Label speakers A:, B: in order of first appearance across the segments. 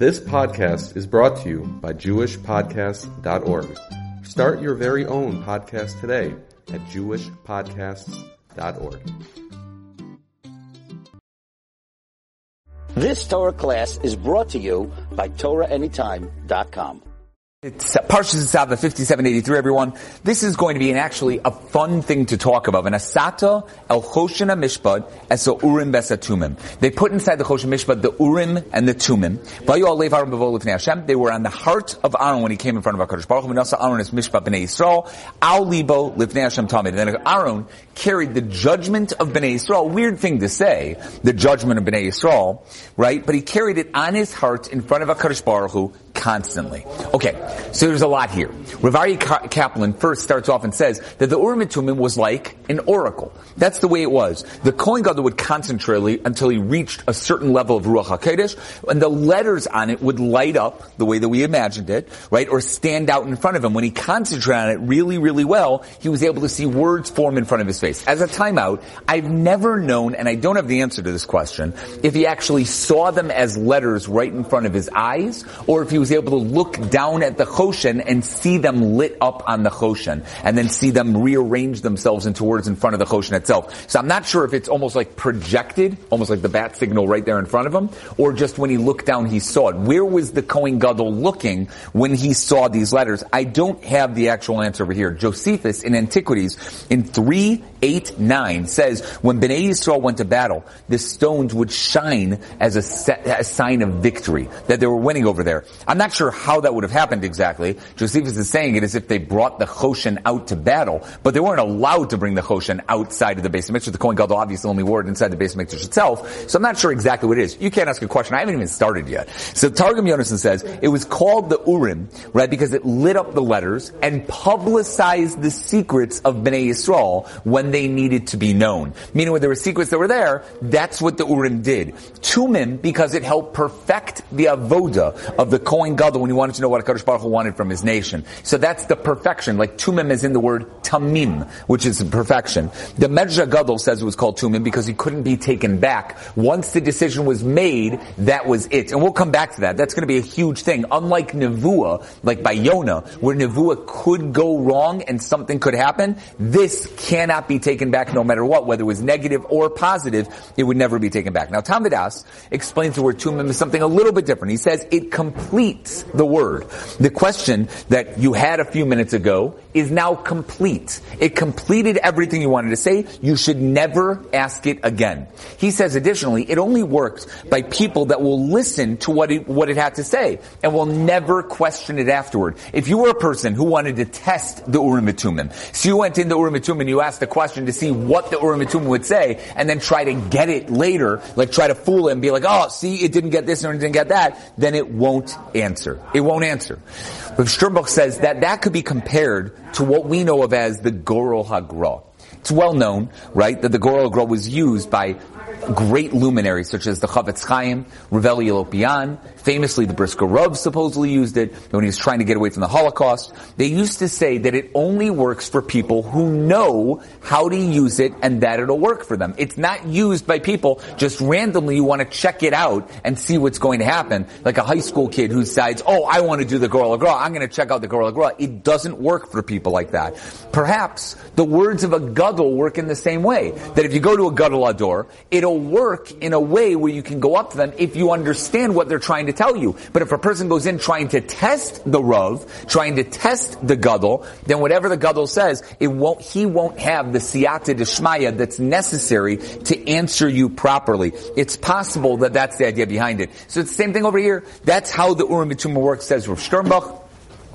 A: This podcast is brought to you by JewishPodcasts.org. Start your very own podcast today at JewishPodcasts.org.
B: This Torah class is brought to you by TorahAnytime.com.
C: It's Parshas Saba 5783, everyone. This is going to be an actually a fun thing to talk about. An Asata El Choshena Mishpad as a Urim Besatumim. They put inside the Choshen Mishpad the Urim and the Tumim. They were on the heart of Aaron when he came in front of HaKadosh Baruch Hu. Aaron is mishpat B'nai Yisrael. Al Libo Lifnei Hashem Tamid. And then Aaron carried the judgment of Bnei Yisrael. Weird thing to say, the judgment of Bnei Yisrael, right? But he carried it on his heart in front of HaKadosh Baruch Hu constantly. Okay, so there's a lot here. Rav Aryeh Kaplan first starts off and says that the Urim Tumim was like an oracle. That's the way it was. The Kohen Gadol would concentrate until he reached a certain level of Ruach HaKodesh, and the letters on it would light up the way that we imagined it, right, or stand out in front of him. When he concentrated on it really, really well, he was able to see words form in front of his face. As a timeout, I've never known, and I don't have the answer to this question, if he actually saw them as letters right in front of his eyes, or if he was able to look down at the Choshen and see them lit up on the Choshen, and then see them rearrange themselves into words in front of the Choshen itself. So I'm not sure if it's almost like projected, almost like the bat signal right there in front of him, or just when he looked down he saw it. Where was the Kohen Gadol looking when he saw these letters? I don't have the actual answer over here. Josephus in Antiquities in 389 says when Bnei Yisrael went to battle, the stones would shine as a, set, a sign of victory, that they were winning over there. I'm not sure how that would have happened exactly. Josephus is saying it as if they brought the Choshen out to battle, but they weren't allowed to bring the Choshen outside of the base of Mikdash. The Kohen Gadol obviously only wore it inside the base of Mikdash itself, so I'm not sure exactly what it is. You can't ask a question. I haven't even started yet. So Targum Yonason says it was called the Urim, right, because it lit up the letters and publicized the secrets of Bnei Yisrael when they needed to be known. Meaning when there were secrets that were there, that's what the Urim did. Tumim, because it helped perfect the avoda of the Kohen Gadol when he wanted to know what HaKadosh Baruch Hu wanted from his nation. So that's the perfection. Like Tumim is in the word Tamim, which is perfection. The Medrash Gadol says it was called Tumim because he couldn't be taken back. Once the decision was made, that was it. And we'll come back to that. That's going to be a huge thing. Unlike Nevuah, like by Yonah, where Nevuah could go wrong and something could happen, this cannot be taken back no matter what, whether it was negative or positive, it would never be taken back. Now, Tom Vidas explains the word Tumim as something a little bit different. He says it completes the word. The question that you had a few minutes ago is now complete. It completed everything you wanted to say. You should never ask it again. He says additionally, it only works by people that will listen to what it, what it had to say and will never question it afterward. If you were a person who wanted to test the Urim Tumim, so you went into Urim Tumim and you asked a question to see what the Urim Tumim would say and then try to get it later, like try to fool it and be like, oh, see, it didn't get this or it didn't get that, then it won't answer. It won't answer. But Sternbuch says that that could be compared to what we know of as the Gorel Hagra. It's well known, right, that the Gorel Hagra was used by great luminaries such as the Chafetz Chaim, Reb Elya Lopian, famously the Brisker Rav supposedly used it when he was trying to get away from the Holocaust. They used to say that it only works for people who know how to use it and that it'll work for them. It's not used by people just randomly you want to check it out and see what's going to happen. Like a high school kid who decides, oh, I want to do the Gorel Hagra, I'm going to check out the Gorel Hagra. It doesn't work for people like that. Perhaps the words of a Gadol work in the same way. That if you go to a Gadol HaDor, it'll work in a way where you can go up to them if you understand what they're trying to tell you. But if a person goes in trying to test the Rav, trying to test the Gadol, then whatever the Gadol says, it won't, he won't have the siyata deshmaya that's necessary to answer you properly. It's possible that that's the idea behind it. So it's the same thing over here. That's how the Urim B'tumah works, says Rav Sternbuch.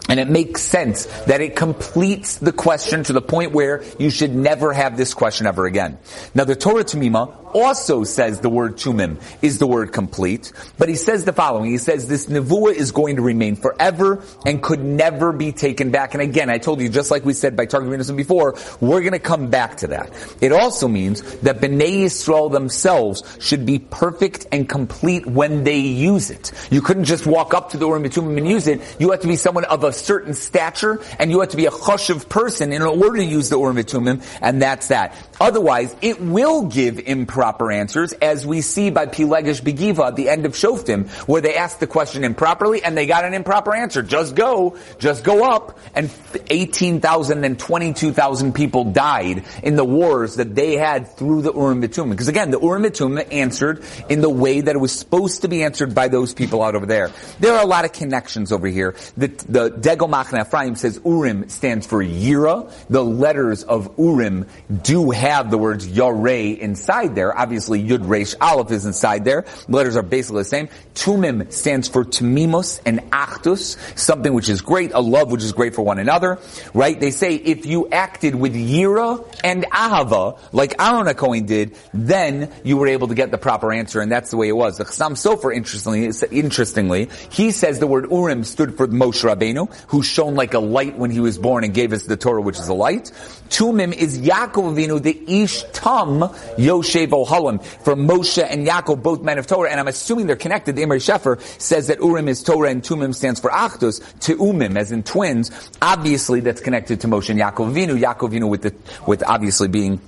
C: And it makes sense that it completes the question to the point where you should never have this question ever again. Now the Torah Tamima also says the word tumim is the word complete, but he says the following. He says this nevuah is going to remain forever and could never be taken back. And again, I told you, just like we said by Targum before, we're going to come back to that. It also means that Bnei Yisrael themselves should be perfect and complete when they use it. You couldn't just walk up to the Urim and use it. You have to be someone of a certain stature and you have to be a choshev person in order to use the Urim Tumim, and that's that. Otherwise, it will give improper answers, as we see by Pilegesh Begiva at the end of Shoftim, where they asked the question improperly and they got an improper answer. Just go, just go up, and 18,000 and 22,000 people died in the wars that they had through the Urim Bitumim. Because again, the Urim Bitumim answered in the way that it was supposed to be answered by those people out over there. There are a lot of connections over here. The, the Degel Machne Ephraim says Urim stands for Yira. The letters of Urim do have the words Yareh inside there. Obviously, Yud Resh Aleph is inside there. The letters are basically the same. Tumim stands for Tumimos and Achdus, something which is great, a love which is great for one another, right? They say if you acted with Yira and Ahava, like Aaron Cohen did, then you were able to get the proper answer, and that's the way it was. The Chassam Sofer, interestingly, interestingly, he says the word Urim stood for Moshe Rabbeinu, who shone like a light when he was born and gave us the Torah, which is a light. Tumim is Yaakov Avinu, the Ish Tam Yoshev Ohalim, for Moshe and Yaakov, both men of Torah, and I'm assuming they're connected. The Imre Shefer says that Urim is Torah and Tumim stands for Achdus, Teumim, as in twins. Obviously, that's connected to Moshe and Yaakov Avinu. Yaakov Avinu with the, with obviously being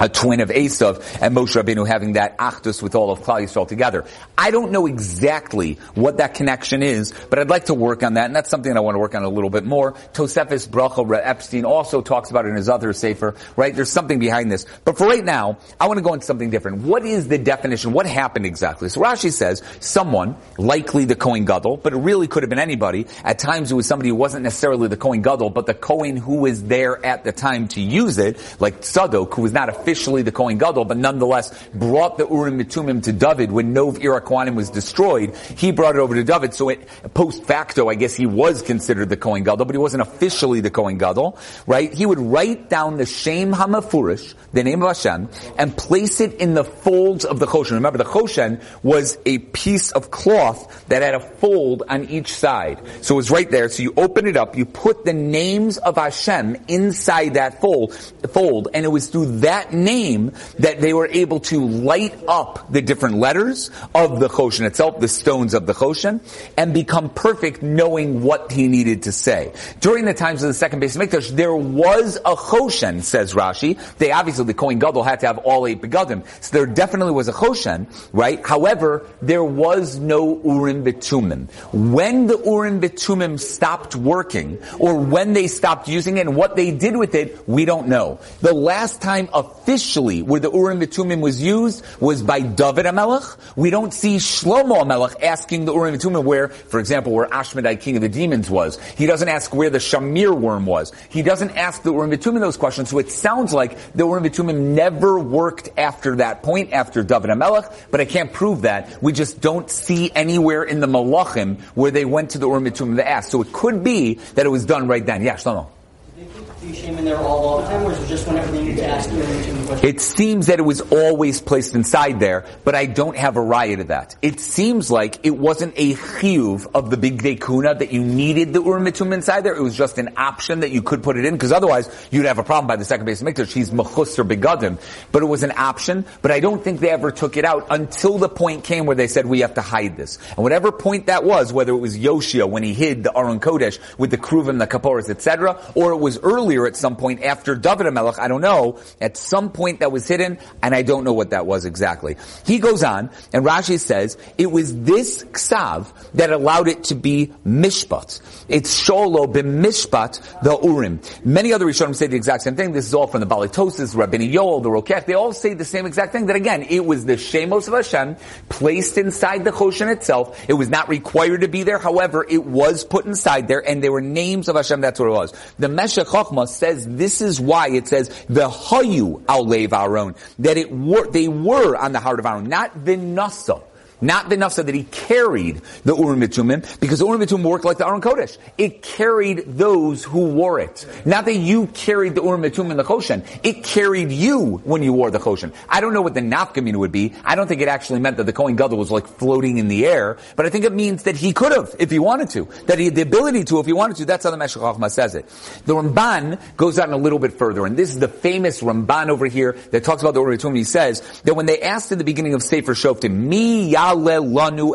C: a twin of Esav, and Moshe Rabbeinu having that achdus with all of Klal Yisrael together. I don't know exactly what that connection is, but I'd like to work on that, and that's something I want to work on a little bit more. Tosefis Bracha Epstein also talks about it in his other sefer, right? There's something behind this. But for right now, I want to go into something different. What is the definition? What happened exactly? So Rashi says, someone, likely the Kohen Gadol, but it really could have been anybody. At times it was somebody who wasn't necessarily the Kohen Gadol, but the Kohen who was there at the time to use it, like Tzadok, who was not a officially the Kohen Gadol, but nonetheless brought the Urim Mitumim to David when Nov Ir HaKohanim was destroyed. He brought it over to David, so it, post facto, I guess he was considered the Kohen Gadol, but he wasn't officially the Kohen Gadol, right? He would write down the Shem Hameforash, the name of Hashem, and place it in the folds of the Choshen. Remember, the Choshen was a piece of cloth that had a fold on each side. So it was right there. So you open it up, you put the names of Hashem inside that fold, fold, and it was through that name that they were able to light up the different letters of the Choshen itself, the stones of the Choshen, and become perfect knowing what he needed to say. During the times of the second base of Mikdash, there was a Choshen, says Rashi. They obviously, the Kohen Gadol had to have all eight begadim. So there definitely was a Choshen, right? However, there was no Urim Betumim. When the Urim Betumim stopped working, or when they stopped using it and what they did with it, we don't know. The last time officially where the Urim Betumim was used was by David HaMelech. We don't see Shlomo HaMelech asking the Urim Betumim where, for example, where Ashmedai, king of the demons was. He doesn't ask where the Shamir worm was. He doesn't ask the Urim Betumim those questions, so it sounds like the Urim Betumim never worked after that point, after David HaMelech, but I can't prove that. We just don't see anywhere in the Malachim where they went to the Urim Betumim to ask. So it could be that it was done right then. Yeah, Shlomo
D: it
C: seems that it was always placed inside there, but I don't have a riot of that. It seems like it wasn't a chiyuv of the big dekuna that you needed the urim inside there. It was just an option that you could put it in, because otherwise you'd have a problem by the second base Mikdash. He's mechusser begadim. But it was an option, but I don't think they ever took it out until the point came where they said we have to hide this. And whatever point that was, whether it was Yoshia when he hid the Aron Kodesh with the Kruvim, the Kaporas, etc., or it was earlier earlier at some point after David HaMelech, I don't know, at some point that was hidden, and I don't know what that was exactly. He goes on, and Rashi says, it was this ksav that allowed it to be mishpat. It's sholo b'mishpat, the urim. Many other Rishonim say the exact same thing. This is all from the Baalei Tosfos, Rabbeinu Yoel, the Rokeach. They all say the same exact thing, that again, it was the Shemos of Hashem placed inside the Choshen itself. It was not required to be there, however, it was put inside there, and there were names of Hashem, that's what it was. The Meshech Chochmah says this is why it says the hayu al Aaron that it were they were on the heart of Aaron, not the nasa. Not the nafsa that he carried the Urim Mitumim, because the Urim Mitumim worked like the Aron Kodesh. It carried those who wore it. Not that you carried the Urim Mitumim in the Choshen. It carried you when you wore the Choshen. I don't know what the nafkamina would be. I don't think it actually meant that the Kohen Gadol was like floating in the air, but I think it means that he could have, if he wanted to. That he had the ability to, if he wanted to. That's how the Meshech says it. The Ramban goes out a little bit further, and this is the famous Ramban over here that talks about the Urim Mitumim. He says that when they asked in the beginning of Sefer Shoftim, Mi Yale lanu.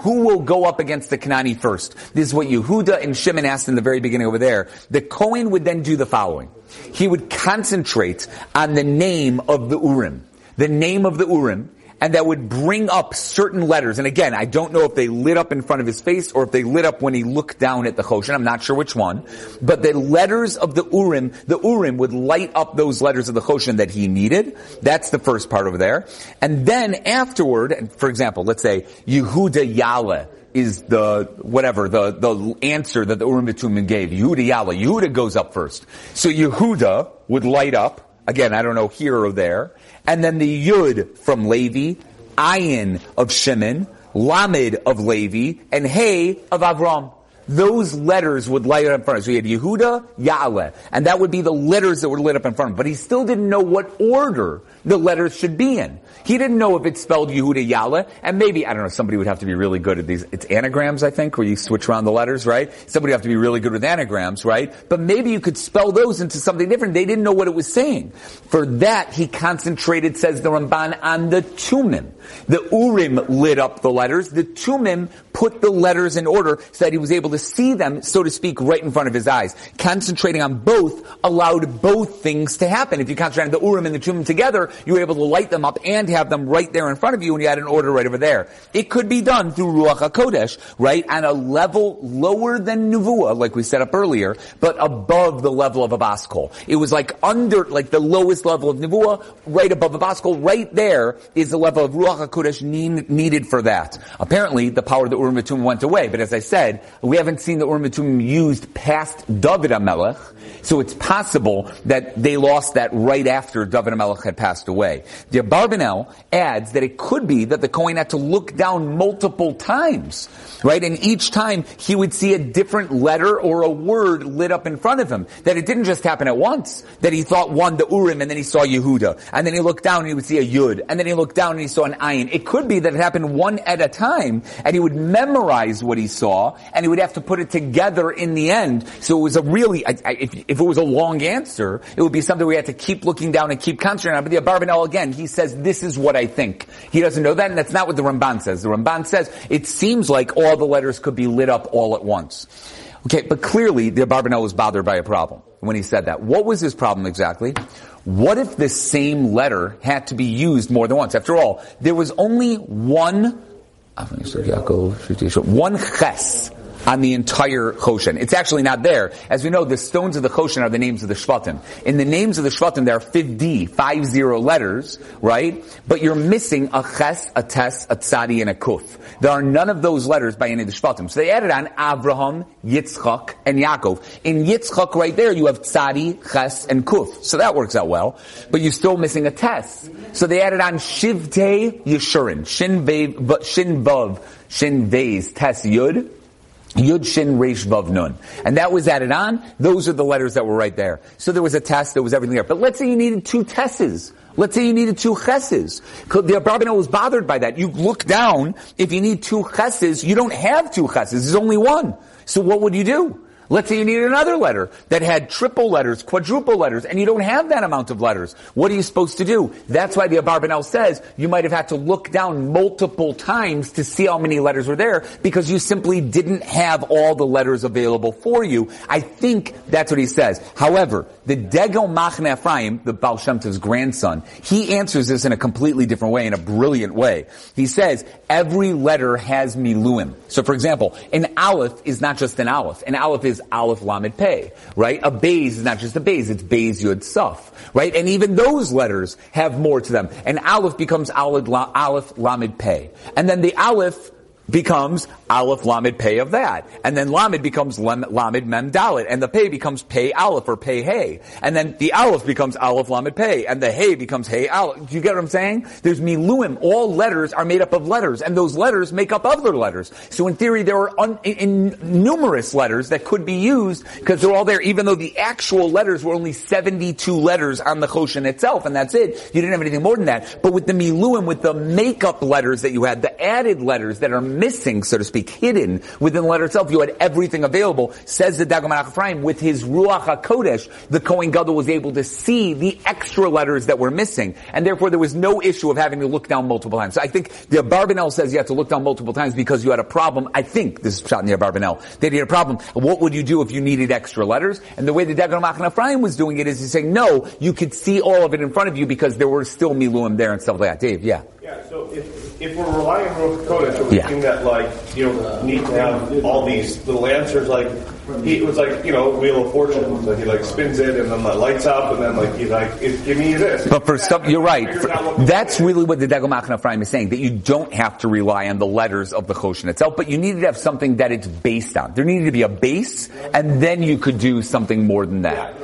C: Who will go up against the Kanani first? This is what Yehuda and Shimon asked in the very beginning over there. The Kohen would then do the following. He would concentrate on the name of the Urim. The name of the Urim and that would bring up certain letters. And again, I don't know if they lit up in front of his face or if they lit up when he looked down at the Choshen. I'm not sure which one. But the letters of the Urim, the Urim would light up those letters of the Choshen that he needed. That's the first part over there. And then afterward, for example, let's say Yehuda Yale is the whatever the the answer that the Urim Tumim gave. Yehuda Yale. Yehuda goes up first. So Yehuda would light up. Again, I don't know here or there and then the Yud from Levi, Ayin of Shimon, Lamed of Levi, and Hey of Avram. Those letters would light up in front of him. So he had Yehuda, Yahweh, and that would be the letters that were lit up in front of him. But he still didn't know what order the letters should be in. He didn't know if it spelled Yehuda Yale, and maybe, I don't know, somebody would have to be really good at these, it's anagrams, I think, where you switch around the letters, right? Somebody would have to be really good with anagrams, right? But maybe you could spell those into something different. They didn't know what it was saying. For that, he concentrated, says the Ramban, on the Tumim. The Urim lit up the letters. The Tumim put the letters in order so that he was able to see them, so to speak, right in front of his eyes. Concentrating on both allowed both things to happen. If you concentrate on the Urim and the Tumim together, you were able to light them up and have them right there in front of you and you had an order right over there. It could be done through Ruach HaKodesh, right, on a level lower than Nevuah, like we set up earlier, but above the level of a Baskol. It was like under, like the lowest level of Nevuah, right above a Baskol, right there is the level of Ruach HaKodesh needed for that. Apparently, the power of the Urim went away, but as I said, we haven't seen the Urim used past David HaMelech, so it's possible that they lost that right after David HaMelech had passed away. The Abarbanel adds that it could be that the Kohen had to look down multiple times, right? And each time he would see a different letter or a word lit up in front of him. That it didn't just happen at once. That he thought one, the Urim, and then he saw Yehuda. And then he looked down and he would see a Yud. And then he looked down and he saw an Ayin. It could be that it happened one at a time, and he would memorize what he saw, and he would have to put it together in the end. So it was a really, if, if, it was a long answer, it would be something we had to keep looking down and keep concentrating on. But the Abarbanel, again, he says, this is what I think. He doesn't know that, and that's not what the Ramban says. The Ramban says, it seems like all the letters could be lit up all at once. Okay, but clearly the Abarbanel was bothered by a problem when he said that. What was his problem exactly? What if the same letter had to be used more than once? After all, there was only one, one ches on the entire Choshen. It's actually not there. As we know, the stones of the Choshen are the names of the Shvatim. In the names of the Shvatim, there are 50, five zero letters, right? But you're missing a Ches, a Tes, a Tzadi, and a Kuf. There are none of those letters by any of the Shvatim. So they added on Avraham, Yitzchak, and Yaakov. In Yitzchak right there, you have Tzadi, Ches, and Kuf. So that works out well. But you're still missing a Tes. So they added on Shivte Yeshurin, Shin Vav, Shin Vav, Shin Vez, Tes Yud, Yud Shin Reish Vav Nun. And that was added on. Those are the letters that were right there. So there was a test, there was everything there. But let's say you needed two tesses. Let's say you needed two chesses. The Abarbanel was bothered by that. You look down, if you need two chesses, you don't have two chesses, there's only one. So what would you do? Let's say you need another letter that had triple letters, quadruple letters, and you don't have that amount of letters. What are you supposed to do? That's why the Abarbanel says you might have had to look down multiple times to see how many letters were there because you simply didn't have all the letters available for you. I think that's what he says. However, the Degel Machne Ephraim, the Baal Shem Tov's grandson, he answers this in a completely different way, in a brilliant way. He says, every letter has miluim. So for example, an aleph is not just an aleph. An aleph is is Aleph Lamed Pei, right? A Bays is not just a Bays, it's Bays Yud Suf, right? And even those letters have more to them. And Aleph becomes Aleph, Aleph Lamed Pei. And then the Aleph becomes Aleph Lamed Pei of that. And then Lamed becomes Lamed Mem Dalit. And the Pei becomes Pei Aleph or Pei Hey. And then the Aleph becomes Aleph Lamed Pei. And the Hey becomes Hey Aleph. Do you get what I'm saying? There's Miluim. All letters are made up of letters. And those letters make up other letters. So in theory, there are un- in numerous letters that could be used because they're all there, even though the actual letters were only 72 letters on the Choshen itself. And that's it. You didn't have anything more than that. But with the Miluim, with the makeup letters that you had, the added letters that are missing, so to speak, hidden within the letter itself. You had everything available. Says the Melech Ephraim, with his Ruach HaKodesh, the Kohen Gadol was able to see the extra letters that were missing. And therefore there was no issue of having to look down multiple times. So I think the Barbanel says you have to look down multiple times because you had a problem. I think this is shot near Barbanel. He had a problem. What would you do if you needed extra letters? And the way the Dagon Ephraim was doing it is he's saying, no, you could see all of it in front of you because there were still Miluim there and stuff like that. Dave, yeah.
E: Yeah, so if, if we're relying on Kodesh, it would
C: Yeah.
E: seem that like, you don't need to have all these little answers, like, he, it was like, you know, Wheel of Fortune, like he like spins it and then the lights up and then like he's like, "It- give me this.
C: But for stuff, you're right. For- that's really what the Degel Machne Ephraim is saying, that you don't have to rely on the letters of the Choshen itself, but you needed to have something that it's based on. There needed to be a base, and then you could do something more than that.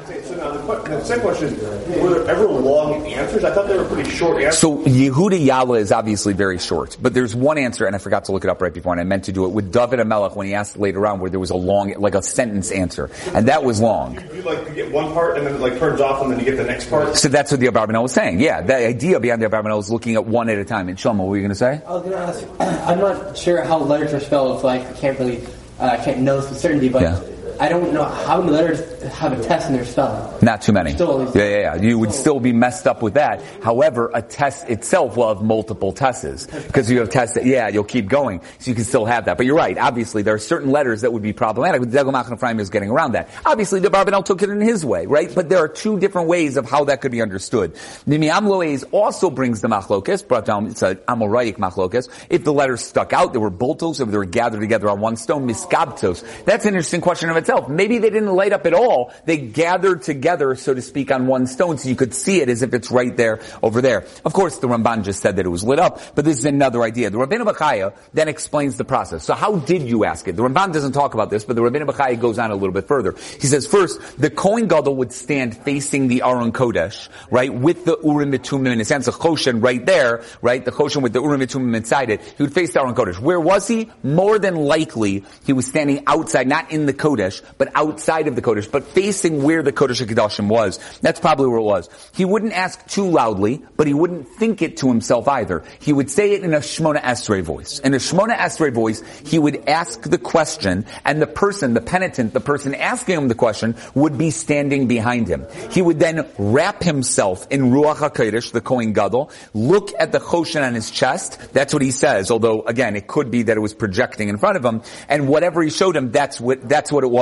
E: Okay, so now the, que- second question is, were there ever long answers? I thought they were pretty short answers.
C: So Yehuda Yala is obviously very short, but there's one answer, and I forgot to look it up right before, and I meant to do it with David HaMelech when he asked later on where there was a long, like a sentence answer, and that was long.
E: you like you get one part and then it like turns off and then you get the next part.
C: So that's what the Abarbanel was saying. Yeah, the idea behind the Abarbanel is looking at one at a time. And Shlomo, what were you going to say?
D: I was going to ask. I'm not sure how letters are spelled, so I can't really, uh, I can't know with certainty. But
C: Yeah.
D: I don't know how many letters have a test in their spelling.
C: Not too many.
D: Still
C: yeah, yeah, yeah. You would still be messed up with that. However, a test itself will have multiple tests. Because you have tests that, yeah, you'll keep going. So you can still have that. But you're right. Obviously, there are certain letters that would be problematic. The Degel Machne Ephraim is getting around that. Obviously, the Barbanel took it in his way, right? But there are two different ways of how that could be understood. Nimi Amloes also brings the machlokes, brought down, it's an Amoraic machlokes. If the letters stuck out, they were boltos, if they were gathered together on one stone, miskabtos. That's an interesting question of itself. Maybe they didn't light up at all. They gathered together, so to speak, on one stone, so you could see it as if it's right there, over there. Of course, the Ramban just said that it was lit up, but this is another idea. The Rabbeinu Bachaya then explains the process. So how did you ask it? The Ramban doesn't talk about this, but the Rabbeinu Bachaya goes on a little bit further. He says, first, the Kohen Gadol would stand facing the Aron Kodesh, right, with the Urim Mitumim in a sense, a Choshen right there, right, the Choshen with the Urim Mitumim inside it. He would face the Aron Kodesh. Where was he? More than likely, he was standing outside, not in the Kodesh, but outside of the Kodesh, but facing where the Kodesh HaKadoshim was. That's probably where it was. He wouldn't ask too loudly, but he wouldn't think it to himself either. He would say it in a Shmona Esrei voice. In a Shmona Esrei voice, he would ask the question, and the person, the penitent, the person asking him the question, would be standing behind him. He would then wrap himself in Ruach HaKodesh, the Kohen Gadol, look at the Choshen on his chest, that's what he says, although again, it could be that it was projecting in front of him, and whatever he showed him, that's what, that's what it was.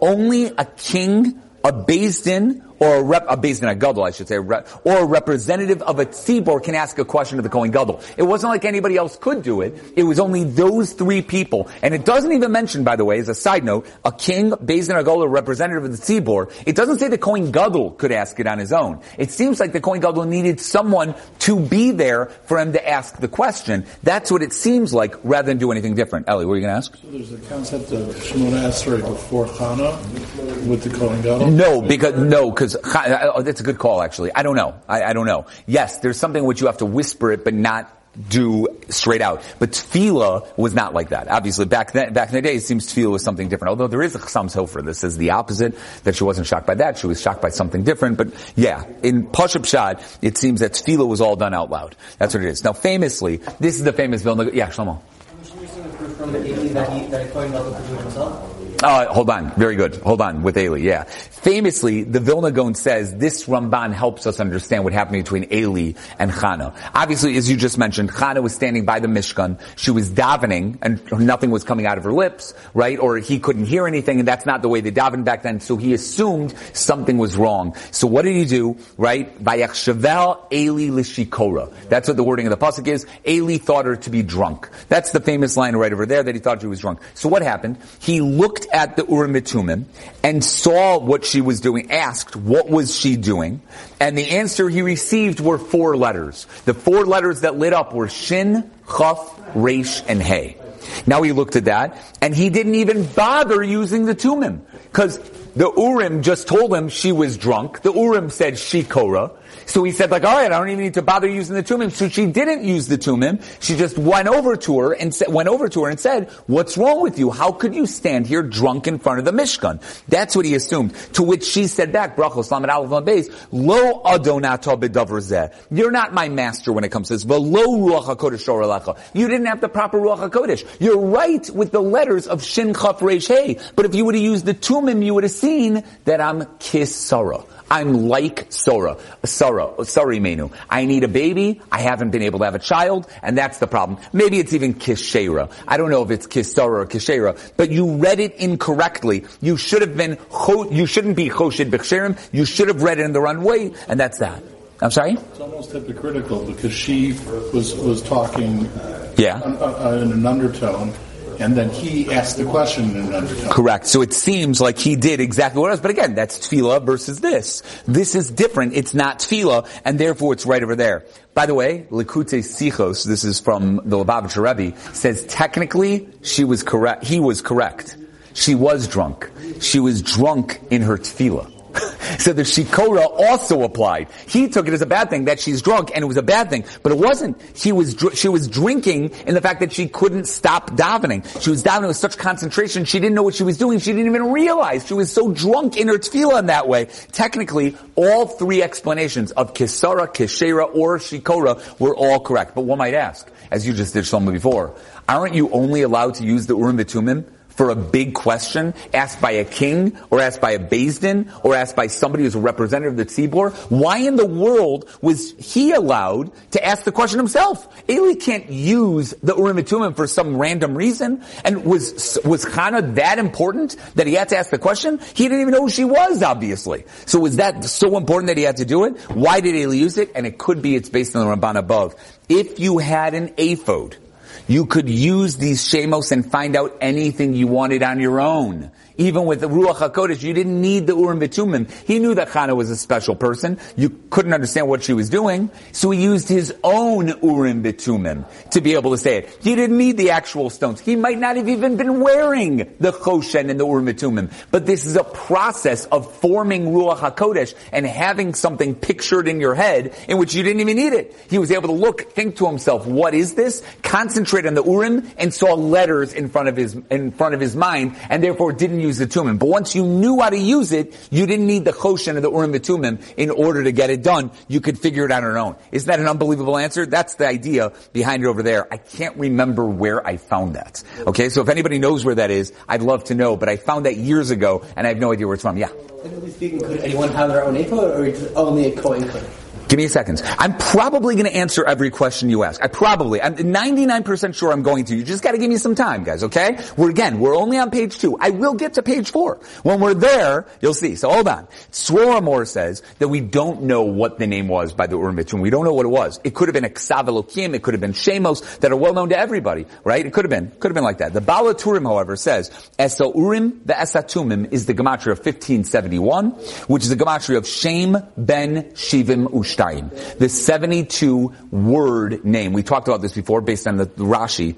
C: Only a king, a Din, or a rep, a Beis Din, a Gadol, I should say, or a representative of a tzibor can ask a question to the Kohen Gadol. It wasn't like anybody else could do it. It was only those three people. And it doesn't even mention, by the way, as a side note, a king, Beis Din, a Gadol, a representative of the tzibor. It doesn't say the Kohen Gadol could ask it on his own. It seems like the Kohen Gadol needed someone to be there for him to ask the question. That's what it seems like, rather than do anything different. Ellie, what were you going to ask?
F: There's a concept of Shemona Esrei before Chana with the Kohen Gadol.
C: No, because no, because Uh, oh, that's a good call. Actually, I don't know. I, I don't know. Yes, there's something which you have to whisper it, but not do straight out. But tefillah was not like that. Obviously, back then, back in the day, it seems tefillah was something different. Although there is a Chassam Sofer that says the opposite, that she wasn't shocked by that, she was shocked by something different. But yeah, in Pashup Shad, it seems that tefillah was all done out loud. That's what it is. Now, famously, this is the famous Vilna. Yeah, Shlomo. Uh, hold on. Very good. Hold on. With Eli, yeah. Famously, the Vilna Gaon says this Ramban helps us understand what happened between Eli and Chana. Obviously, as you just mentioned, Chana was standing by the Mishkan. She was davening and nothing was coming out of her lips, right? Or he couldn't hear anything and that's not the way they davened back then. So he assumed something was wrong. So what did he do, right? Vayachshavel Eli lishikora. That's what the wording of the pasuk is. Eli thought her to be drunk. That's the famous line right over there that he thought she was drunk. So what happened? He looked at the Urim Mitumim and saw what she was doing, asked what was she doing, and the answer he received were four letters. The four letters that lit up were Shin, Chaf, Resh, and Hey. Now he looked at that, and he didn't even bother using the Tumim, because the Urim just told him she was drunk. The Urim said she Shikora. So he said like, all right, I don't even need to bother using the tumim. So she didn't use the tumim. She just went over to her and sa- went over to her and said, what's wrong with you? How could you stand here drunk in front of the Mishkan? That's what he assumed. To which she said back, Brachos Lamed Aleph Lamed Beis, Lo adonata zeh. You're not my master when it comes to this. V'lo ruach hakodesh. You didn't have the proper ruach hakodesh. You're right with the letters of Shin Chaf Reish Hey. But if you would have used the tumim, you would have seen that I'm kisara. I'm like Sora, Sora, sorry menu. I need a baby. I haven't been able to have a child, and that's the problem. Maybe it's even Kishera. I don't know if it's Kisara or Kishera, but you read it incorrectly. You should have been, you shouldn't be Choshid B'Ksherim. You should have read it in the wrong way, and that's that. I'm sorry?
F: It's almost hypocritical because she was was talking
C: Yeah.
F: uh, uh, in an undertone, and then he asked the question in an undertone.
C: Correct. So it seems like he did exactly what it was. But again, that's tefillah versus this. This is different. It's not tefillah, and therefore it's right over there. By the way, Likutei Sichos, this is from the Lubavitcher Rebbe, says technically she was correct. He was correct. She was drunk. She was drunk in her tefillah. So the shikora also applied. He took it as a bad thing that she's drunk, and it was a bad thing, but it wasn't. She was dr- she was drinking in the fact that she couldn't stop davening. She was davening with such concentration she didn't know what she was doing. She didn't even realize she was so drunk in her tefillah in that way. Technically, all three explanations of kisara, kishera, or shikora were all correct. But one might ask, as you just did Shlomo before, aren't you only allowed to use the urim v'tumim for a big question asked by a king or asked by a Din or asked by somebody who's a representative of the Tzibor, why in the world was he allowed to ask the question himself? Eli can't use the Urim and Tumim for some random reason. And was, was Chana that important that he had to ask the question? He didn't even know who she was, obviously. So was that so important that he had to do it? Why did Eli use it? And it could be it's based on the Ramban above. If you had an ephod, you could use these shemos and find out anything you wanted on your own. Even with the Ruach HaKodesh, you didn't need the Urim Bitumim. He knew that Chana was a special person. You couldn't understand what she was doing, so he used his own Urim Bitumim to be able to say it. He didn't need the actual stones. He might not have even been wearing the Choshen and the Urim Bitumim. But this is a process of forming Ruach HaKodesh and having something pictured in your head in which you didn't even need it. He was able to look, think to himself, what is this? Concentrate on the Urim and saw letters in front of his, in front of his mind and therefore didn't use the Tumim. But once you knew how to use it, you didn't need the Choshen of the Urim Tumim in order to get it done. You could figure it out on your own. Isn't that an unbelievable answer? That's the idea behind it over there. I can't remember where I found that. Okay, so if anybody knows where that is, I'd love to know, but I found that years ago and I have no idea where it's from. Yeah.
D: Could anyone have their own info, or only a Kohen could?
C: Give me a second. I'm probably going to answer every question you ask. I probably, I'm 99% sure I'm going to. You just got to give me some time, guys, okay? We're again, we're only on page two. I will get to page four. When we're there, you'll see. So hold on. Sworamor says that we don't know what the name was by the Bitum. We don't know what it was. It could have been Eksav Elokim. It could have been Shemos that are well known to everybody, right? It could have been. Could have been like that. The Baal HaTurim, however, says, Esel Urim the Esatumim is the gematria of 1571, which is the gematria of Shem Ben Shivim The 72 word name. We talked about this before based on the Rashi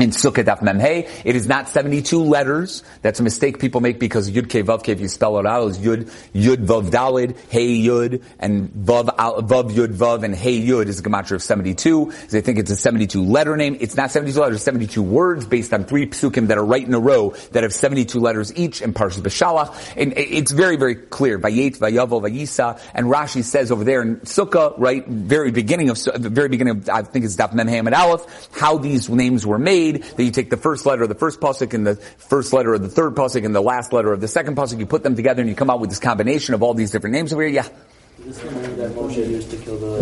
C: in Sukkot Daf Memhei. It is not 72 letters. That's a mistake people make because Yud Ke Vav Ke, if you spell it out, is Yud, Yud Vav Dalid, Hey Yud, and Vav, Vav Yud Vav, and Hey Yud is a gematria of 72. They think it's a 72 letter name. It's not 72 letters, 72 words based on three psukim that are right in a row that have 72 letters each in Parshas B'Shalach. And it's very, very clear. Vayet, Vayavel, Vayisa, and Rashi says over there in Sukkah, right, very beginning of, very beginning of, I think it's Daf Memhei and Aleph, how these names were made, that you take the first letter of the first pasuk and the first letter of the third pasuk and the last letter of the second pasuk, you put them together and you come out with this combination of all these different names over here. Yeah.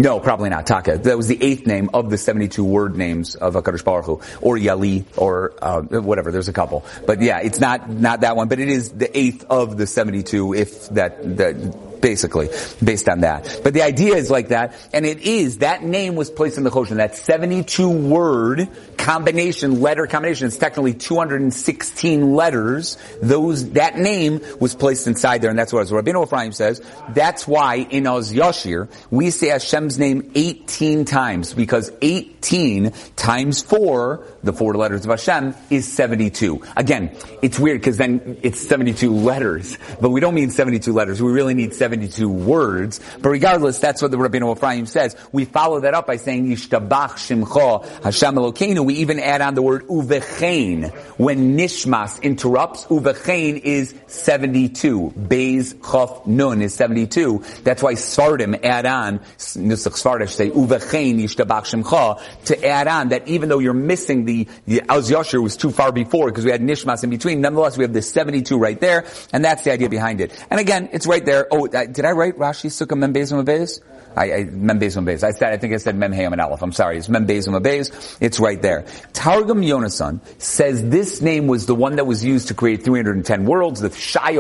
C: No, probably not. Taka. That was the eighth name of the 72 word names of HaKadosh Baruch Hu. Or Yali, or, uh, whatever, there's a couple. But yeah, it's not, not that one, but it is the eighth of the 72 if that, that, basically, based on that. But the idea is like that, and it is, that name was placed in the Choshen, that 72 word combination, letter combination, it's technically 216 letters, those, that name was placed inside there, and that's what as Ephraim says, that's why in Az Yashir, we say Hashem's name 18 times, because 18 times 4, the four letters of Hashem, is 72. Again, it's weird because then it's 72 letters, but we don't mean 72 letters. We really need 72 words. But regardless, that's what the Rabbeinu Ephraim says. We follow that up by saying Yishtabach Shimcha Hashem Elokeinu. We even add on the word uvechein. When Nishmas interrupts, uvechein is 72. Beis Chaf Nun is 72. That's why Svardim add on, Nusach Svardish say uvechein Yishtabach Shimcha to add on that even though you're missing the, the Az Yashir was too far before because we had Nishmas in between, nonetheless we have the 72 right there, and that's the idea behind it. And again, it's right there. Oh, did I write Rashi Sukkah Membez Membez? I, I Membez Membez. I said, I think I said Mem and Aleph. I'm sorry. It's Membez Membez. It's right there. Targum Yonasan says this name was the one that was used to create 310 worlds, the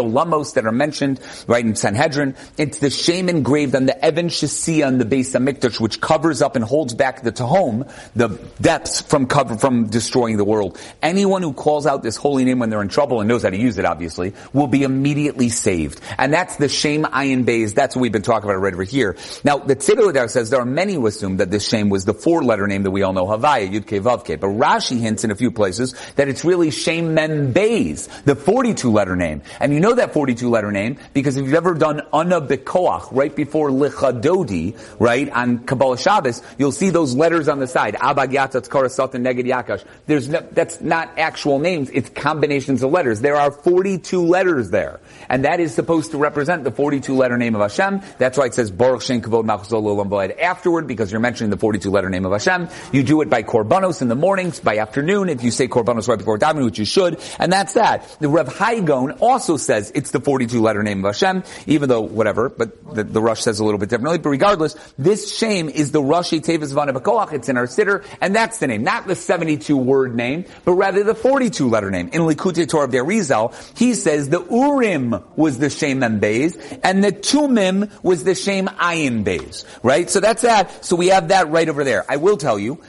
C: Lamos that are mentioned, right, in Sanhedrin. It's the shame engraved on the Even Shesiya and the Beis Hamikdash, which covers up and holds back the Tahom, the depths from cover, from destroying the world. Anyone who calls out this holy name when they're in trouble and knows how to use it, obviously, will be immediately saved. And that's the shame Ayin Beis. That's what we've been talking about right over here. Now, the Tzidor says there are many who assume that this shame was the four-letter name that we all know, Havaya, Yudke Vavke. But Rashi hints in a few places that it's really Shem Mem Beis, the 42-letter name. And you know that 42-letter name because if you've ever done Ana Bekoach, right before Lecha Dodi, right, on Kabbalah Shabbos, you'll see those letters on the side. Abag Yatzat Karasatan Neged Yakash. There's no, that's not actual names, it's combinations of letters. There are 42 letters there. And that is supposed to represent the 42 letter name of Hashem. That's why it says Baruch Shem Kavod afterward, because you're mentioning the 42 letter name of Hashem. You do it by Korbanos in the mornings, by afternoon, if you say Korbanos right before davening, which you should, and that's that. The Rav Hai Gaon also says it's the 42 letter name of Hashem, even though whatever, but the, the Rush says a little bit differently. But regardless, this shame is the Rashi Tevis Vanabakoach. It's in our sitter, and that's the name, not the 72 word name, but rather the 42 letter name. In Likutei Torah of Rizal, he says the Urim was the Shem and Beis, and the Tumim was the Shem Ayin Beis. Right? So that's that. So we have that right over there. I will tell you,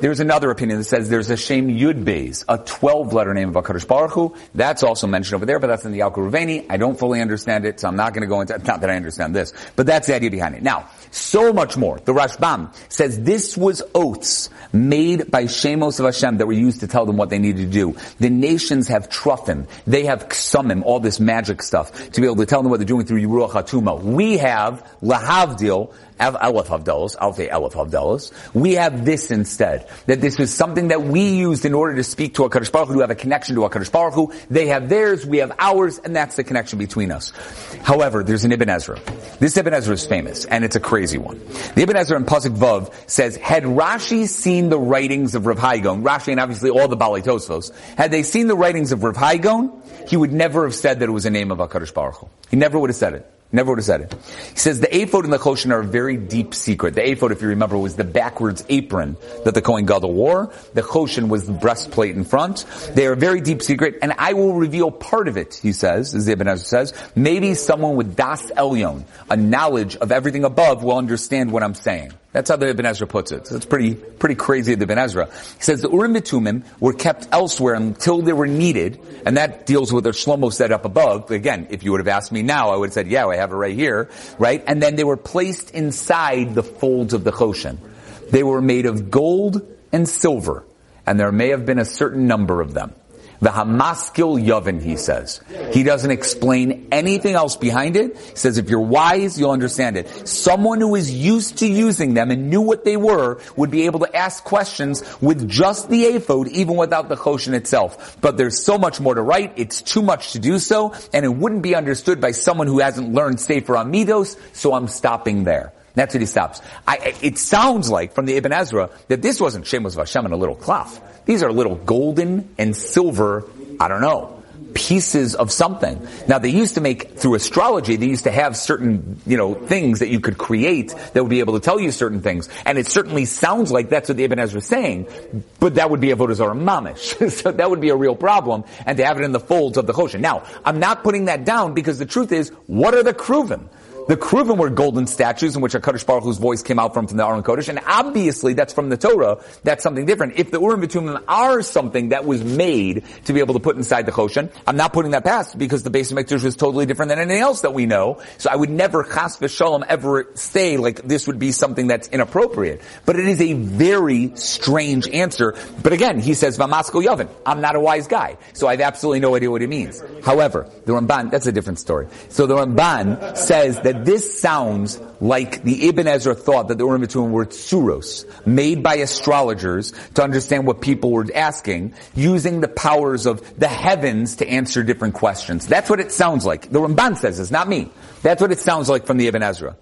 C: there's another opinion that says there's a Shem Yud Beis, a 12 letter name of HaKadosh Baruch Hu. That's also mentioned over there, but that's in the Yalkut Reuveni. I don't fully understand it, so I'm not going to go into, not that I understand this, but that's the idea behind it. Now, so much more. The Rashbam says this was oaths made by Shemos of Hashem that were used to tell them what they needed to do. The nations have trufim. They have ksumim, all this magic stuff, to be able to tell them what they're doing through Yeruach. We have Lahavdil, Aleph Havdalas, Alpha Aleph Havdalas. We have this instead. That this was something that we used in order to speak to HaKadosh Baruch Hu, to have a connection to HaKadosh Baruch Hu. They have theirs, we have ours, and that's the connection between us. However, there's an Ibn Ezra. This Ibn Ezra is famous, and it's a crazy one. The Ibn Ezra in Pasuk Vav says, had Rashi seen the writings of Rav Hai Gaon, Rashi and obviously all the Baalei Tosfos, had they seen the writings of Rav Hai Gaon, he would never have said that it was a name of HaKadosh Baruch Hu. He never would have said it. Never would have said it. He says the ephod and the choshen are a very deep secret. The ephod, if you remember, was the backwards apron that the Kohen Gadol wore. The choshen was the breastplate in front. They are a very deep secret, and I will reveal part of it, he says, as Ibn Ezra says. Maybe someone with Das Elyon, a knowledge of everything above, will understand what I'm saying. That's how the Ibn Ezra puts it. So it's pretty, pretty crazy the Ibn Ezra. He says the Urim Bitumim were kept elsewhere until they were needed, and that deals with what Shlomo set up above. Again, if you would have asked me now, I would have said, yeah, I have it right here, right? And then they were placed inside the folds of the Choshen. They were made of gold and silver, and there may have been a certain number of them. The Hamaskil Yavin, he says. He doesn't explain anything else behind it. He says if you're wise, you'll understand it. Someone who is used to using them and knew what they were would be able to ask questions with just the ephod, even without the choshen itself. But there's so much more to write, it's too much to do so, and it wouldn't be understood by someone who hasn't learned Sefer Amidos, so I'm stopping there. That's what he stops. I, it sounds like from the Ibn Ezra that this wasn't Shemos Vashem in a little cloth. These are little golden and silver, I don't know, pieces of something. Now they used to make, through astrology, they used to have certain, you know, things that you could create that would be able to tell you certain things. And it certainly sounds like that's what the Ibn Ezra is saying, but that would be a Avodah Zarah mamish. so that would be a real problem, and to have it in the folds of the Choshen. Now, I'm not putting that down because the truth is, what are the Kruvim? The Kruvim were golden statues in which a Kadosh Baruch Hu's voice came out from, from the Aron Kodesh, and obviously that's from the Torah. That's something different. If the Urim Vitumim are something that was made to be able to put inside the Choshen, I'm not putting that past because the base of Mikdash was totally different than anything else that we know. So I would never chas v'shalom ever say like this would be something that's inappropriate. But it is a very strange answer. But again, he says Vamasko Yavin. I'm not a wise guy, so I have absolutely no idea what he means. However, the Ramban, that's a different story. So the Ramban says that this sounds like the Ibn Ezra thought that the Urim Vitumim were tsuros, made by astrologers to understand what people were asking, using the powers of the heavens to answer different questions. That's what it sounds like. The Ramban says this, not me. That's what it sounds like from the Ibn Ezra.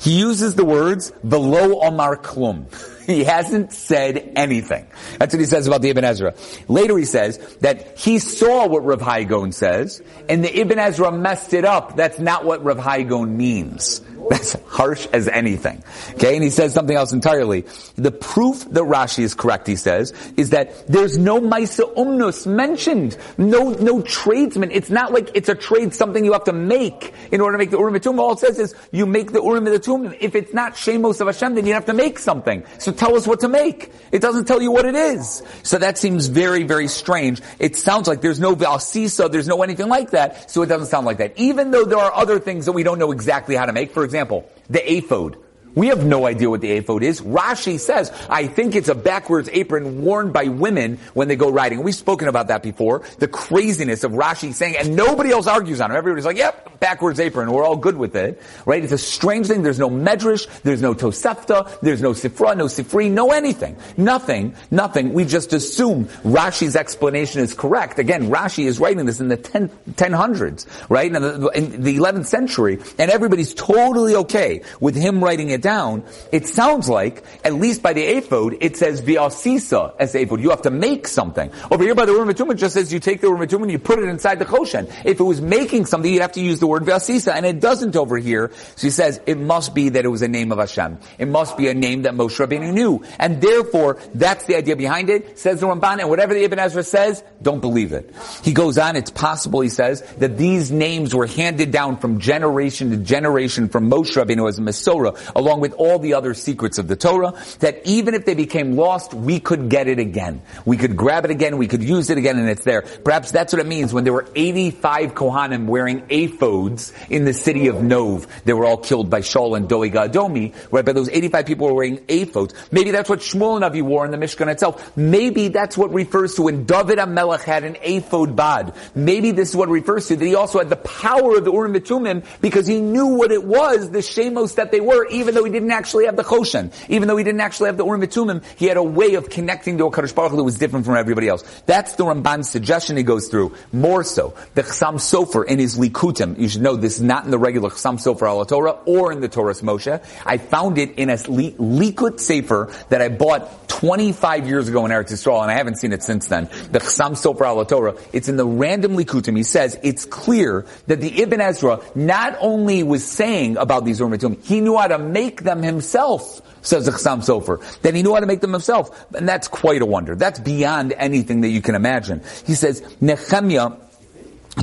C: He uses the words, velo omar klum. He hasn't said anything. That's what he says about the Ibn Ezra. Later he says that he saw what Rav Hai Gaon says, and the Ibn Ezra messed it up. That's not what Rav Hai Gaon means. That's harsh as anything. Okay, and he says something else entirely. The proof that Rashi is correct, he says, is that there's no Maisa Umnus mentioned. No, no tradesman. It's not like it's a trade, something you have to make in order to make the Urim Tumim. All it says is you make the Urim Tumim. If it's not Shemos of Hashem, then you have to make something. So tell us what to make. It doesn't tell you what it is. So that seems very, very strange. It sounds like there's no Valsisa, there's no anything like that, so it doesn't sound like that. Even though there are other things that we don't know exactly how to make. For example, the ephod. We have no idea what the ephod is. Rashi says, I think it's a backwards apron worn by women when they go riding. We've spoken about that before. The craziness of Rashi saying, and nobody else argues on it. Everybody's like, yep, backwards apron. We're all good with it. Right? It's a strange thing. There's no medrash. There's no tosefta. There's no sifra, no sifri, no anything. Nothing. Nothing. We just assume Rashi's explanation is correct. Again, Rashi is writing this in the 10, 1000s, right? In the, in the 11th century. And everybody's totally okay with him writing it down, it sounds like, at least by the ephod, it says viasisa as ephod. You have to make something. Over here by the Urim it just says you take the Urim and you put it inside the koshen. If it was making something, you'd have to use the word viasisa, and it doesn't over here. So he says it must be that it was a name of Hashem. It must be a name that Moshe Rabbeinu knew. And therefore, that's the idea behind it, says the Ramban, and whatever the Ibn Ezra says, don't believe it. He goes on, it's possible, he says, that these names were handed down from generation to generation from Moshe Rabbeinu as a Masorah, along with all the other secrets of the Torah, that even if they became lost, we could get it again. We could grab it again, we could use it again, and it's there. Perhaps that's what it means when there were 85 Kohanim wearing ephods in the city of Nov. They were all killed by Shaul and Doeg Adomi, right? But those 85 people were wearing ephods. Maybe that's what Shmuel Navi wore in the Mishkan itself. Maybe that's what refers to when David HaMelech had an ephod bad. Maybe this is what refers to that he also had the power of the Urim Vitumim because he knew what it was, the shemos that they were, even though he didn't actually have the Choshen. Even though he didn't actually have the Urim Vitumim, he had a way of connecting to HaKadosh Baruch Hu that was different from everybody else. That's the Ramban's suggestion he goes through. More so, the Chasam Sofer in his Likutim, you should know this is not in the regular Chasam Sofer al Torah or in the Toras Moshe. I found it in a Likut Sefer that I bought 25 years ago in Eretz Yisrael, and I haven't seen it since then. The Chasam Sofer al Torah. It's in the random Likutim. He says it's clear that the Ibn Ezra not only was saying about these Urim Vitumim, he knew how to make them himself, says the Chassam Sofer. Then he knew how to make them himself. And that's quite a wonder. That's beyond anything that you can imagine. He says, Nehemiah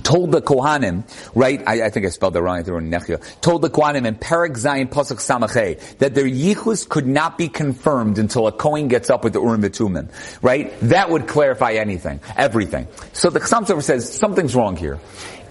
C: told the Kohanim, right, I, I, think I spelled that wrong, I in Nechia, told the Kohanim in Perek Zayin Pasuk Samachay that their yichus could not be confirmed until a Kohen gets up with the Urim Vitumim, right? That would clarify anything, everything. So the Chassam Sofer says, something's wrong here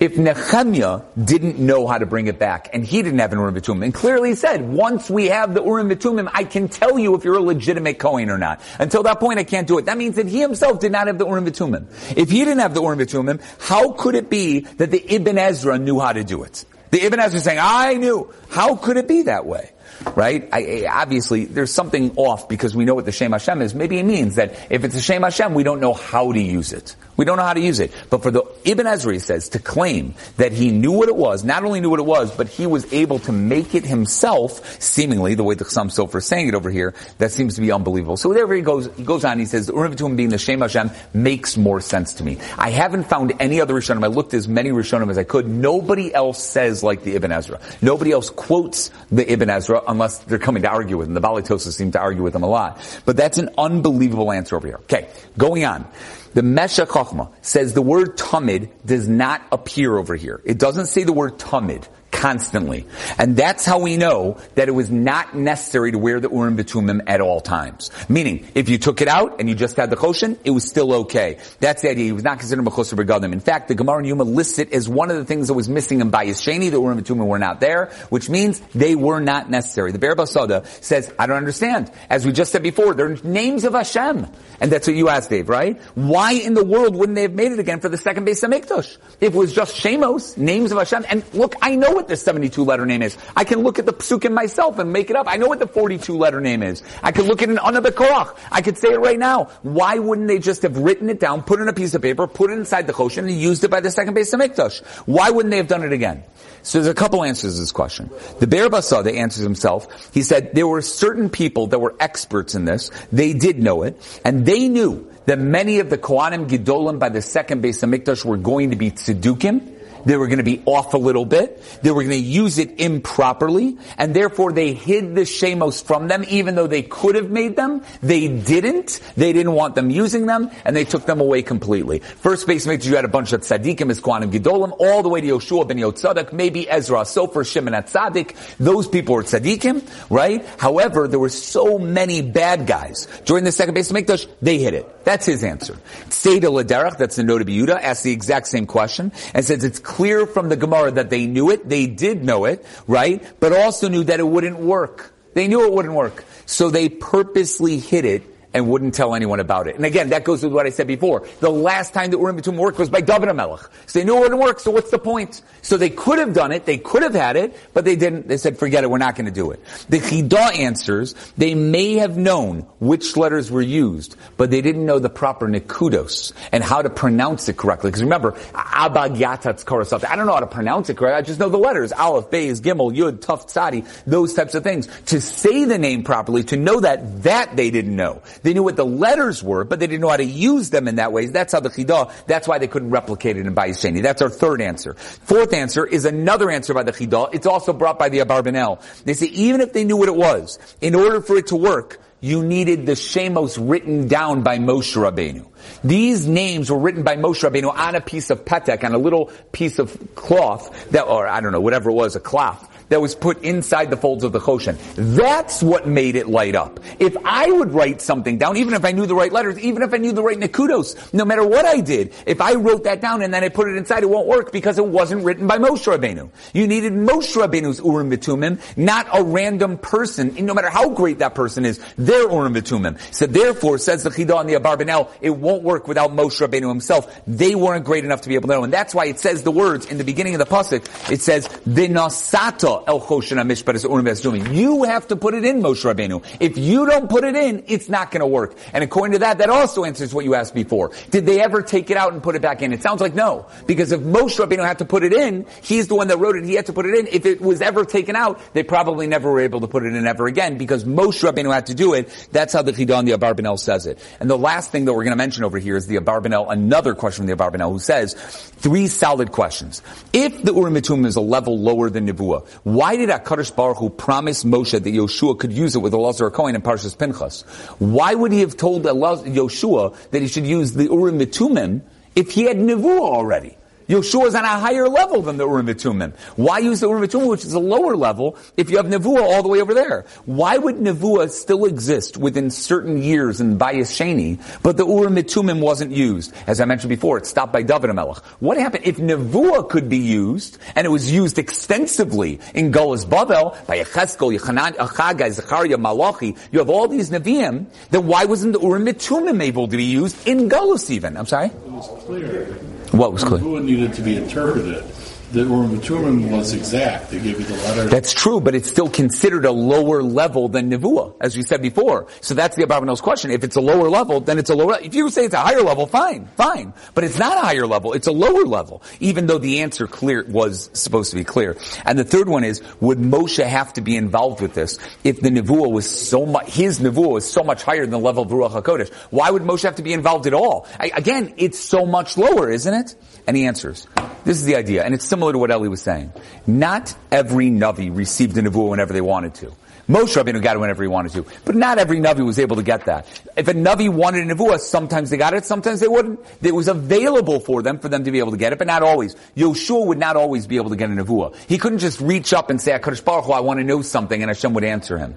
C: if Nehemiah didn't know how to bring it back, and he didn't have an Urim Vitumim, and clearly said, once we have the Urim Vitumim, I can tell you if you're a legitimate Kohen or not. Until that point, I can't do it. That means that he himself did not have the Urim Vitumim. If he didn't have the Urim Vitumim, how could it be that the Ibn Ezra knew how to do it? The Ibn Ezra saying, I knew. How could it be that way? Right? I, obviously, there's something off because we know what the Shem Hashem is. Maybe it means that if it's a Shem Hashem, we don't know how to use it. We don't know how to use it. But for the Ibn Ezra, he says, to claim that he knew what it was, not only knew what it was, but he was able to make it himself, seemingly, the way the Chassam Sofer is saying it over here, that seems to be unbelievable. So whatever he goes, he goes on, he says, the Urim being the Shem Hashem makes more sense to me. I haven't found any other Rishonim. I looked as many Rishonim as I could. Nobody else says like the Ibn Ezra. Nobody else quotes the Ibn Ezra unless they're coming to argue with him. The Baalei Tosfos seem to argue with him a lot. But that's an unbelievable answer over here. Okay, going on. The Meshech Chochmah says the word tamid does not appear over here. It doesn't say the word tamid, constantly. And that's how we know that it was not necessary to wear the Urim Bitumim at all times. Meaning, if you took it out and you just had the Choshen, it was still okay. That's the idea. He was not considered Mechosar Begadim. In fact, the Gemara in Yoma lists it as one of the things that was missing in Bayis Sheni. The Urim Bitumim were not there, which means they were not necessary. The Be'er BaSadeh says, I don't understand. As we just said before, they're names of Hashem. And that's what you asked, Dave, right? Why in the world wouldn't they have made it again for the second base of Mikdash? If it was just Shemos, names of Hashem, and look, I know what the 72 letter name is. I can look at the psukim myself and make it up. I know what the 42 letter name is. I can look at an Ana B'koach. I could say it right now. Why wouldn't they just have written it down, put it in a piece of paper, put it inside the Choshen, and used it by the second base of Mikdash? Why wouldn't they have done it again? So there's a couple answers to this question. The Be'er BaSadeh answers himself. He said there were certain people that were experts in this. They did know it, and they knew that many of the Kohanim Gedolim by the second base of Mikdash were going to be tzedukim, they were going to be off a little bit. They were going to use it improperly. And therefore they hid the shemos from them, even though they could have made them. They didn't. They didn't want them using them, and they took them away completely. First base makes you had a bunch of tzaddikim as Kohanim Gedolim, all the way to Yoshua ben Yotzadak, maybe Ezra Sofer, Shimon HaTzadik. Those people were tzaddikim, right? However, there were so many bad guys. During the second base Mikdash, they hit it. That's his answer. Seder Lederach, that's the note of Yehuda, asks the exact same question, and says it's from the Gemara that they knew it, they did know it, right? But also knew that it wouldn't work. They knew it wouldn't work. So they purposely hid it and wouldn't tell anyone about it. And again, that goes with what I said before. The last time the Urim Bitum worked was by David HaMelech. So they knew it wouldn't work, so what's the point? So they could have done it, they could have had it, but they didn't. They said, forget it, we're not going to do it. The Chidah answers, they may have known which letters were used, but they didn't know the proper Nikudos and how to pronounce it correctly. Because remember, Abag Yatatz I don't know how to pronounce it correctly, I just know the letters. Aleph, Beis, Gimel, Yud, Tuf, Tzadi, those types of things. To say the name properly, to know that, that they didn't know. They knew what the letters were, but they didn't know how to use them in that way. That's how the Chidah, that's why they couldn't replicate it in Bayis Sheni. That's our third answer. Fourth answer is another answer by the Chidah. It's also brought by the Abarbanel. They say even if they knew what it was, in order for it to work, you needed the Shemos written down by Moshe Rabbeinu. These names were written by Moshe Rabbeinu on a piece of petek, on a little piece of cloth that, or I don't know, whatever it was, a cloth that was put inside the folds of the Choshen. That's what made it light up. If I would write something down, even if I knew the right letters, even if I knew the right Nikudos, no matter what I did, if I wrote that down and then I put it inside, it won't work because it wasn't written by Moshe Rabbeinu. You needed Moshe Rabbeinu's Urim Bitumim, not a random person, no matter how great that person is, their Urim Bitumim. So therefore, says the Chidah and the Abarbanel, it won't work without Moshe Rabbeinu himself. They weren't great enough to be able to know. And that's why it says the words in the beginning of the Pasuk, it says, Vinasata El Choshen HaMishpat is Urim Bitumim. You have to put it in Moshe Rabbeinu. If you don't put it in, it's not going to work. And according to that, that also answers what you asked before. Did they ever take it out and put it back in? It sounds like no. Because if Moshe Rabbeinu had to put it in, he's the one that wrote it, he had to put it in. If it was ever taken out, they probably never were able to put it in ever again because Moshe Rabbeinu had to do it. That's how the Chidah the Abarbanel says it. And the last thing that we're going to mention over here is the Abarbanel, another question from the Abarbanel who says, three solid questions. If the Urim Bitumim is a level lower than Nevuah, why did HaKadosh Baruch Hu promise Moshe that Yoshua could use it with Elazar Cohen and Parshas Pinchas? Why would he have told Elaz- Yoshua that he should use the Urim Bitumim if he had Nevuah already? Yoshua is on a higher level than the Urim Vitumim. Why use the Urim Vitumim, which is a lower level, if you have Nevuah all the way over there? Why would Nevuah still exist within certain years in Bayis Sheni, but the Urim Vitumim wasn't used? As I mentioned before, it stopped by David HaMelech. What happened if Nevuah could be used, and it was used extensively in Golas Bavel, by Yecheskel, Yechanan, Achagai, Zechariah, Malachi, you have all these Nevi'im, then why wasn't the Urim Vitumim able to be used in Golas even? I'm sorry?
F: It was clear.
C: What was clear?
F: Nevuah needed to be interpreted. The Urim was exact. They gave you the letter.
C: That's true, but it's still considered a lower level than Nevuah, as we said before. So that's the Abravanel's question. If it's a lower level, then it's a lower, if you say it's a higher level, fine, fine. But it's not a higher level, it's a lower level, even though the answer clear, was supposed to be clear. And the third one is, would Moshe have to be involved with this if the Nevuah was so much, his Nevuah was so much higher than the level of Ruach HaKodesh? Why would Moshe have to be involved at all? I, again, it's so much lower, isn't it? And he answers, this is the idea, and it's similar to what Eli was saying. Not every Navi received a Nevuah whenever they wanted to. Moshe Rabbeinu got it whenever he wanted to, but not every Navi was able to get that. If a Navi wanted a Nevuah, sometimes they got it, sometimes they wouldn't. It was available for them, for them to be able to get it, but not always. Yoshua would not always be able to get a Nevuah. He couldn't just reach up and say, HaKadosh Baruch Hu, I want to know something, and Hashem would answer him.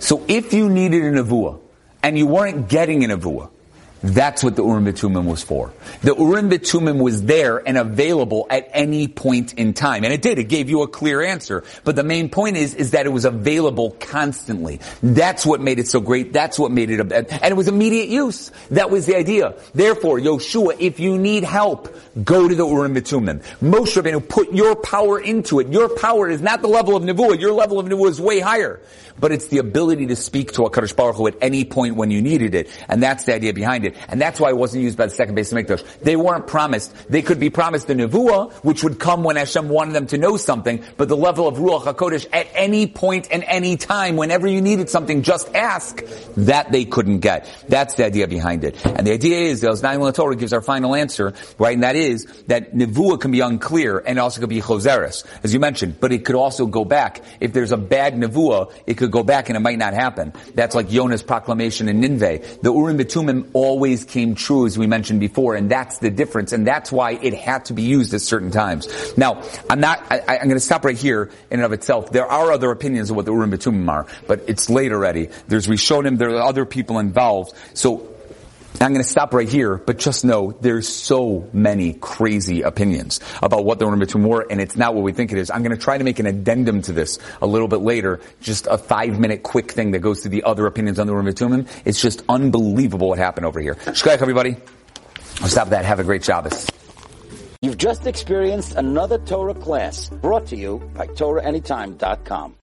C: So if you needed a Nevuah, and you weren't getting a Nevuah, that's what the Urim Bitumim was for. The Urim Bitumim was there and available at any point in time. And it did. It gave you a clear answer. But the main point is, is that it was available constantly. That's what made it so great. That's what made it, a, and it was immediate use. That was the idea. Therefore, Yoshua, if you need help, go to the Urim Bitumim. Moshe Rabbeinu, put your power into it. Your power is not the level of Nevuah. Your level of Nevuah is way higher. But it's the ability to speak to a Baruch Hu at any point when you needed it. And that's the idea behind it. And that's why it wasn't used by the second base of Mikdash. They weren't promised. They could be promised the Nevuah, which would come when Hashem wanted them to know something, but the level of Ruach HaKodesh at any point and any time, whenever you needed something, just ask, that they couldn't get. That's the idea behind it. And the idea is, the Oznaim Torah gives our final answer, right, and that is that Nevuah can be unclear and also could be Choseres, as you mentioned, but it could also go back. If there's a bad Nevuah, it could go back and it might not happen. That's like Yonah's proclamation in Nineveh. The Urim Bitumim always came true, as we mentioned before, and that's the difference, and that's why it had to be used at certain times. Now, I'm not, I, am going to stop right here in and of itself. There are other opinions of what the Urim Bitumim are, but it's late already. There's Rishonim, there are other people involved. So I'm going to stop right here, but just know there's so many crazy opinions about what the Bitumim were, and it's not what we think it is. I'm going to try to make an addendum to this a little bit later, just a five minute quick thing that goes to the other opinions on the Bitumim. It's just unbelievable what happened over here. Shkoyach, everybody. I'll stop that. Have a great Shabbos.
B: You've just experienced another Torah class brought to you by TorahAnytime.com.